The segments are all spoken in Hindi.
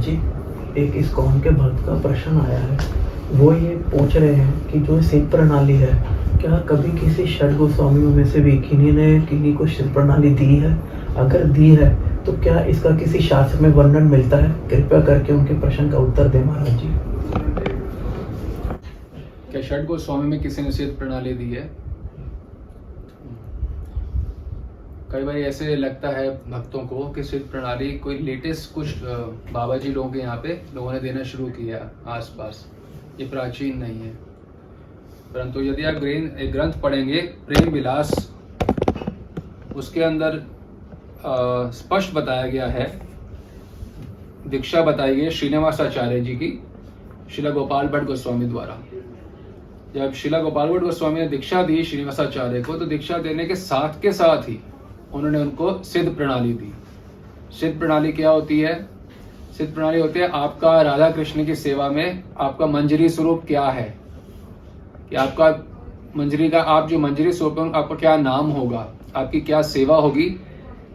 जी एक इस कौन के भक्त का प्रश्न आया है। वो ये पूछ रहे हैं कि जो सिद्ध प्रणाली है, क्या कभी किसी षड गोस्वामियों में से भी किन्हीं ने किन्हीं को सिद्ध प्रणाली दी है? अगर दी है तो क्या इसका किसी शास्त्र में वर्णन मिलता है? कृपया करके उनके प्रश्न का उत्तर दें महाराज जी। क्या षड गोस्वामी में किसी ने सिद्ध प्रणाली दी है? कई बार ऐसे लगता है भक्तों को कि सिद्ध प्रणाली, कोई लेटेस्ट कुछ बाबा जी लोगों के यहाँ पे लोगों ने देना शुरू किया आसपास। ये प्राचीन नहीं है। परंतु यदि आप ग्रेन ग्रंथ पढ़ेंगे, प्रेम विलास, उसके अंदर स्पष्ट बताया गया है। दीक्षा बताई गई श्रीनिवास आचार्य जी की, शिला गोपाल भट्ट गोस्वामी द्वारा। जब शिला गोपाल भट्ट गोस्वामी ने दीक्षा दी श्रीनिवासाचार्य को तो दीक्षा देने के साथ के साथ ही उन्होंने उनको सिद्ध प्रणाली दी। सिद्ध प्रणाली क्या होती है? सिद्ध प्रणाली होती है, आपका राधा कृष्ण की सेवा में आपका मंजरी स्वरूप क्या है? कि आपका मंजरी का, आप जो मंजरी स्वरूप आपका क्या नाम होगा? आपकी क्या सेवा होगी?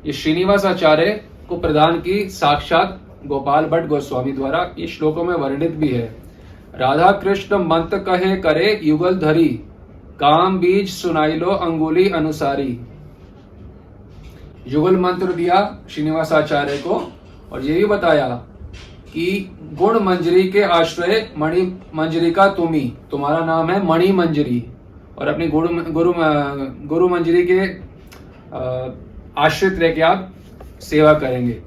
ये श्रीनिवास आचार्य को प्रदान की साक्षात गोपाल भट्ट गोस्वामी द्वारा ये श्लोकों में वर्णित भी है। राधा कृष्ण मंत कहे करे युगल धरी, काम बीज सुनाई लो अंगुली अनुसारी। युगल मंत्र दिया श्रीनिवास आचार्य को और ये भी बताया कि गुण मंजरी के आश्रय मणि मंजरी का तुम्ही तुम्हारा नाम है मणि मंजरी। और अपनी गुरु गुरु गुरु मंजरी के आश्रित रह के आप सेवा करेंगे।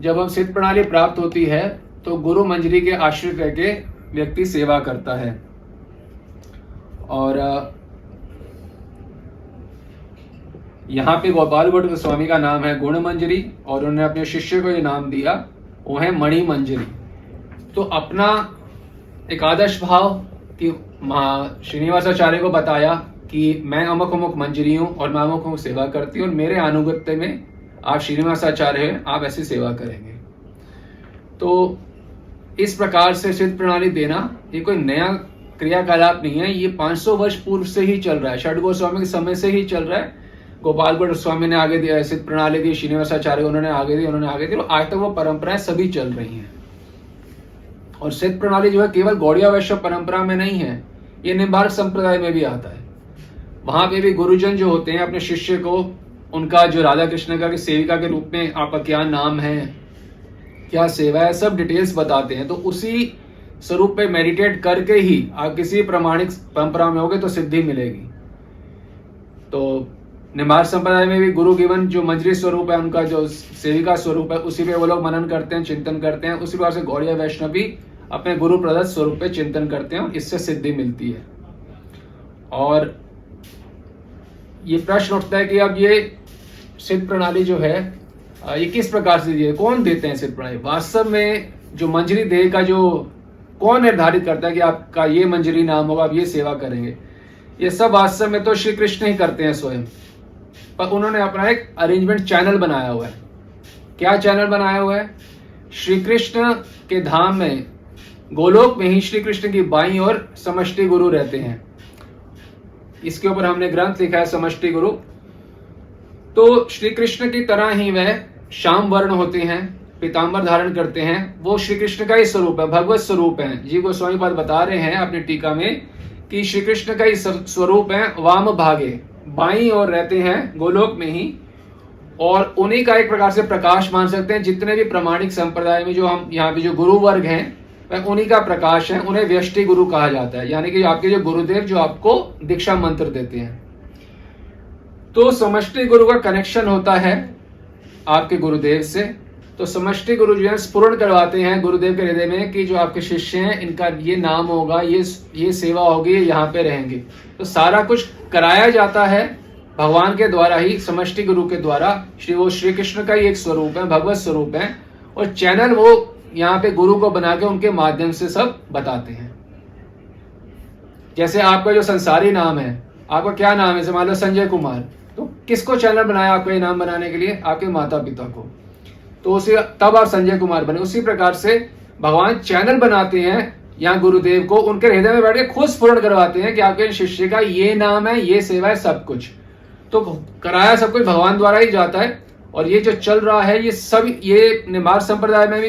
जब हम सिद्ध प्रणाली प्राप्त होती है तो गुरु मंजरी के आश्रित रह के व्यक्ति सेवा करता है। और यहाँ पे गोपाल भट्ट गोस्वामी का नाम है गुण मंजरी और उन्होंने अपने शिष्य को ये नाम दिया, वो है मणि मंजरी। तो अपना एकादश भाव कि श्रीनिवासाचार्य को बताया कि मैं अमुक अमुक मंजरी हूँ और मैं अमुक अमुक सेवा करती हूँ और मेरे अनुगत्य में आप श्रीनिवासाचार्य हैं, आप ऐसी सेवा करेंगे। तो इस प्रकार से सिद्ध प्रणाली देना, ये कोई नया क्रियाकलाप नहीं है, ये 500 वर्ष पूर्व से ही चल रहा है। षड गोस्वामी के समय से ही चल रहा है। गोपाल भट्ट स्वामी ने आगे दिया, सिद्ध प्रणाली दी श्रीनिवासाचार्य उन्होंने आगे दी उन्होंने आगे दी और आज तक वो परंपराएँ सभी चल रही हैं। और सिद्ध प्रणाली जो है केवल गौड़िया वैश्य परंपरा में नहीं है, ये निम्बार्क संप्रदाय में भी आता है। वहाँ पे भी गुरुजन जो होते हैं, अपने शिष्य को, उनका जो राधा कृष्ण का, की सेविका के रूप में आपका क्या नाम है, क्या सेवा है, सब डिटेल्स बताते हैं। तो उसी स्वरूप पे मेडिटेट करके ही आप किसी प्रमाणिक परंपरा में होगे तो सिद्धि मिलेगी। तो निम्बार्क संप्रदाय में भी गुरु गिवन जो मंजरी स्वरूप है, उनका जो सेविका स्वरूप है, उसी पे वो लोग मनन करते हैं, चिंतन करते हैं। उसी प्रकार से गौड़िया वैष्णव भी अपने गुरु प्रदत्त स्वरूप पे चिंतन करते हैं इससे सिद्धि मिलती है। और ये प्रश्न उठता है कि अब ये सिद्ध प्रणाली जो है ये किस प्रकार से दी कौन देते हैं सिद्ध प्रणाली? वास्तव में जो मंजरी देह का जो, कौन निर्धारित करता है कि आपका ये मंजरी नाम होगा, आप ये सेवा करेंगे? ये सब वास्तव में तो श्री कृष्ण ही करते हैं स्वयं। पर उन्होंने अपना एक अरेंजमेंट चैनल बनाया हुआ है। क्या चैनल बनाया हुआ है? श्री कृष्ण के धाम में, गोलोक में ही श्री कृष्ण की बाई और समष्टि गुरु रहते हैं। इसके ऊपर हमने ग्रंथ लिखा है समष्टि गुरु। तो श्री कृष्ण की तरह ही वह श्याम वर्ण होते हैं पीताम्बर धारण करते हैं। वो श्री कृष्ण का ही स्वरूप है, भगवत स्वरूप है। जी गोस्वामी पाद बता रहे हैं अपनी टीका में कि श्री कृष्ण का ही स्वरूप है वाम भागे बाई और रहते हैं गोलोक में ही, और उन्हीं का एक प्रकार से प्रकाश मान सकते हैं। जितने भी प्रमाणिक संप्रदाय में जो हम, यहाँ पे जो गुरु वर्ग हैं वह उन्हीं का प्रकाश है, उन्हें व्यष्टि गुरु कहा जाता है। यानी कि आपके जो गुरुदेव जो आपको दीक्षा मंत्र देते हैं। तो समष्टि गुरु का कनेक्शन होता है आपके गुरुदेव से। तो समष्टि गुरु जो है स्पूर्ण करवाते हैं गुरुदेव के हृदय में कि जो आपके शिष्य हैं, इनका ये नाम होगा, ये ये सेवा होगी, ये यहाँ पे रहेंगे। तो सारा कुछ कराया जाता है भगवान के द्वारा ही, समष्टि गुरु के द्वारा। श्री, वो श्री कृष्ण का ही एक स्वरूप है, भगवत स्वरूप है। और चैनल वो यहाँ पे गुरु को बना के उनके माध्यम से सब बताते हैं। जैसे आपका जो संसारी नाम है, आपका क्या नाम है? मान लो संजय कुमार। तो किसको चैनल बनाया आपको ये नाम बनाने के लिए? आपके माता पिता को। तो उसी तब आप संजय कुमार बने। उसी प्रकार से भगवान चैनल बनाते हैं, यहाँ गुरुदेव को। उनके हृदय में बैठ के खुद स्फुरण करवाते हैं कि आपके शिष्य का ये नाम है, ये सेवा है, सब कुछ। तो कराया सब कुछ भगवान द्वारा ही जाता है। और ये जो चल रहा है, ये सब, ये निमार संप्रदाय में भी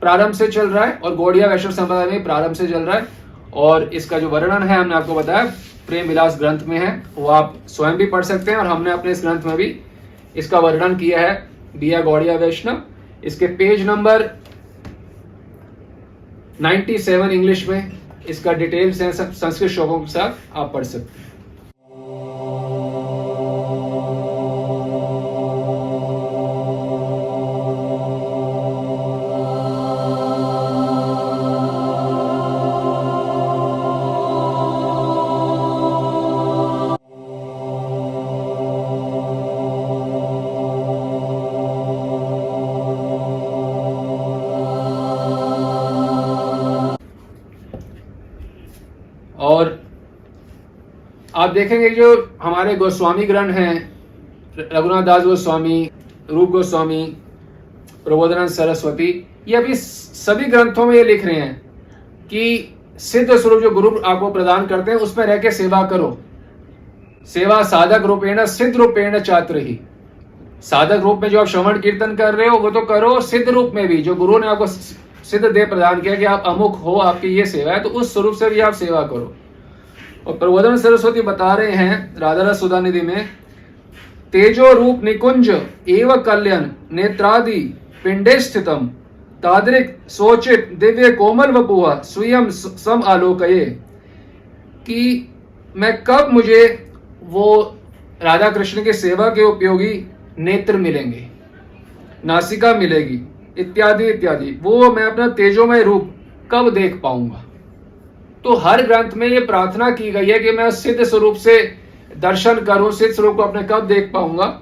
प्रारंभ से चल रहा है और गौड़िया वैष्णव संप्रदाय में प्रारंभ से चल रहा है। और इसका जो वर्णन है, हमने आपको बताया, प्रेम विलास ग्रंथ में है, वो आप स्वयं भी पढ़ सकते हैं और हमने अपने इस ग्रंथ में भी इसका वर्णन किया है। बिया गौड़िया वैष्णव। इसके पेज नंबर 97 इंग्लिश में इसका डिटेल्स है संस्कृत श्लोकों के साथ आप पढ़ सकते हैं। आप देखेंगे जो हमारे गोस्वामी ग्रंथ हैं, रघुनाथ दास गोस्वामी, रूप गोस्वामी, प्रबोधनानंद सरस्वती, ये अभी सभी ग्रंथों में ये लिख रहे हैं कि सिद्ध स्वरूप जो गुरु आपको प्रदान करते हैं, उसमें रह के सेवा करो। सेवा साधक रूपेण, सिद्ध रूपेण चात्र ही। साधक रूप में जो आप श्रवण कीर्तन कर रहे हो, वो तो करो सिद्ध रूप में भी। जो गुरु ने आपको सिद्ध देह प्रदान किया कि आप अमुक हो, आपकी ये सेवा है तो उस स्वरूप से भी आप सेवा करो। और प्रबोधन सरस्वती बता रहे हैं राधा सुधा निधि में, तेजो रूप निकुंज एव कल्याण नेत्रादि पिंडे स्थितम, तादरिक सोचित दिव्य कोमल वपुआ स्वयं सम आलोकये। कि मैं कब मुझे वो राधा कृष्ण के सेवा के उपयोगी नेत्र मिलेंगे, नासिका मिलेगी, इत्यादि इत्यादि। वो मैं अपना तेजोमय रूप कब देख पाऊँगा? तो हर ग्रंथ में ये प्रार्थना की गई है कि मैं सिद्ध स्वरूप से दर्शन करूँ, सिद्ध स्वरूप को अपने कब देख पाऊँगा?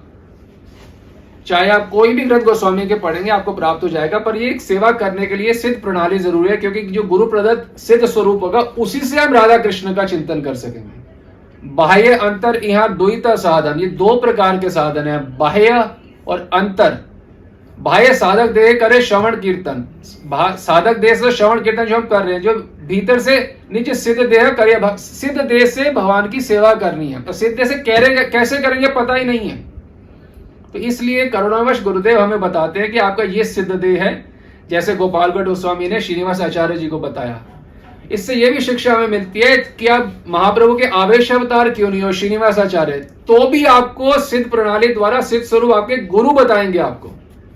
चाहे आप कोई भी ग्रंथ गोस्वामी के पढ़ेंगे, आपको प्राप्त हो जाएगा, पर ये एक सेवा करने के लिए सिद्ध प्रणाली ज़रूरी है, क्योंकि जो गुरु प्रदत्त सिद्ध स्वरूप होगा, उसी से हम राधा कृष्ण का चिंतन कर सकेंगे। बाह्य अंतर यहाँ द्विता साधन, ये दो प्रकार के साधन है, बाह्य और अंतर। बाह्य साधक देह करे श्रवण कीर्तन। साधक देह से श्रवण कीर्तन जो हम कर रहे हैं, जो भीतर से नीचे सिद्ध देह करे सिद्ध देह से भगवान की सेवा करनी है। तो सिद्ध से कह कैसे करेंगे पता ही नहीं है। तो इसलिए करुणावश गुरुदेव हमें बताते हैं कि आपका ये सिद्ध देह है, जैसे गोपालगढ़ गोस्वामी ने श्रीनिवास आचार्य जी को बताया। इससे यह भी शिक्षा हमें मिलती है कि आप महाप्रभु के आवेश अवतार क्यों नहीं हो, श्रीनिवास आचार्य? तो भी आपको सिद्ध प्रणाली द्वारा सिद्ध स्वरूप आपके गुरु बताएँगे आपको।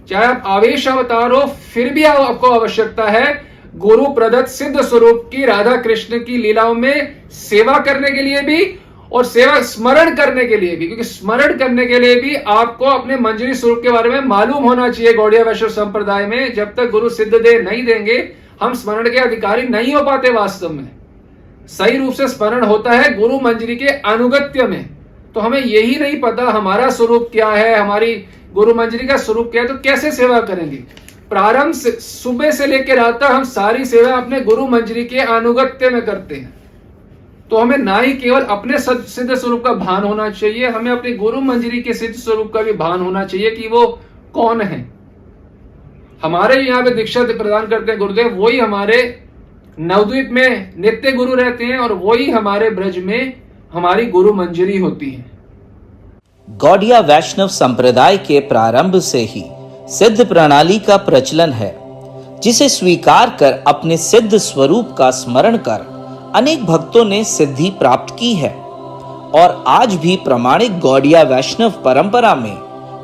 चाहे आप आवेश अवतार हो, फिर भी आपको आवश्यकता है गुरु प्रदत्त सिद्ध स्वरूप की राधा कृष्ण की लीलाओं में सेवा करने के लिए भी और सेवा स्मरण करने के लिए भी, क्योंकि स्मरण करने के लिए भी आपको अपने मंजरी स्वरूप के बारे में मालूम होना चाहिए गौड़िया वैश्व संप्रदाय में। जब तक गुरु सिद्ध दे नहीं देंगे, हम स्मरण के अधिकारी नहीं हो पाते वास्तव में। सही रूप से स्मरण होता है गुरु मंजरी के अनुगत्य में। तो हमें यही नहीं पता हमारा स्वरूप क्या है, हमारी गुरु मंजरी का स्वरूप क्या है तो कैसे सेवा करेंगे? प्रारंभ से, सुबह से लेकर रात तक हम सारी सेवा अपने गुरु मंजरी के अनुगत्य में करते हैं। तो हमें ना ही केवल अपने सिद्ध स्वरूप का भान होना चाहिए, हमें अपने गुरु मंजरी के सिद्ध स्वरूप का भी भान होना चाहिए कि वो कौन है। हमारे यहाँ पे दीक्षा प्रदान करते हैं गुरुदेव, वही हमारे नवद्वीप में नित्य गुरु रहते हैं और वही हमारे ब्रज में हमारी गुरु मंजरी होती है। गौड़िया वैष्णव संप्रदाय के प्रारंभ से ही सिद्ध प्रणाली का प्रचलन है, जिसे स्वीकार कर अपने सिद्ध स्वरूप का स्मरण कर अनेक भक्तों ने सिद्धि प्राप्त की है। और आज भी प्रमाणिक गौड़िया वैष्णव परंपरा में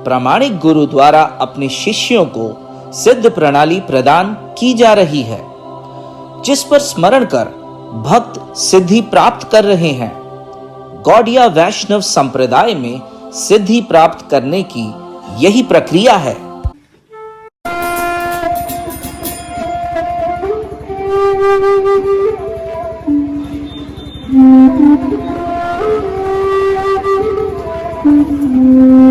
प्रामाणिक गुरु द्वारा अपने शिष्यों को सिद्ध प्रणाली प्रदान की जा रही है, जिस पर स्मरण कर भक्त सिद्धि प्राप्त कर रहे हैं। गौड़िया वैष्णव संप्रदाय में सिद्धि प्राप्त करने की यही प्रक्रिया है। Thank you.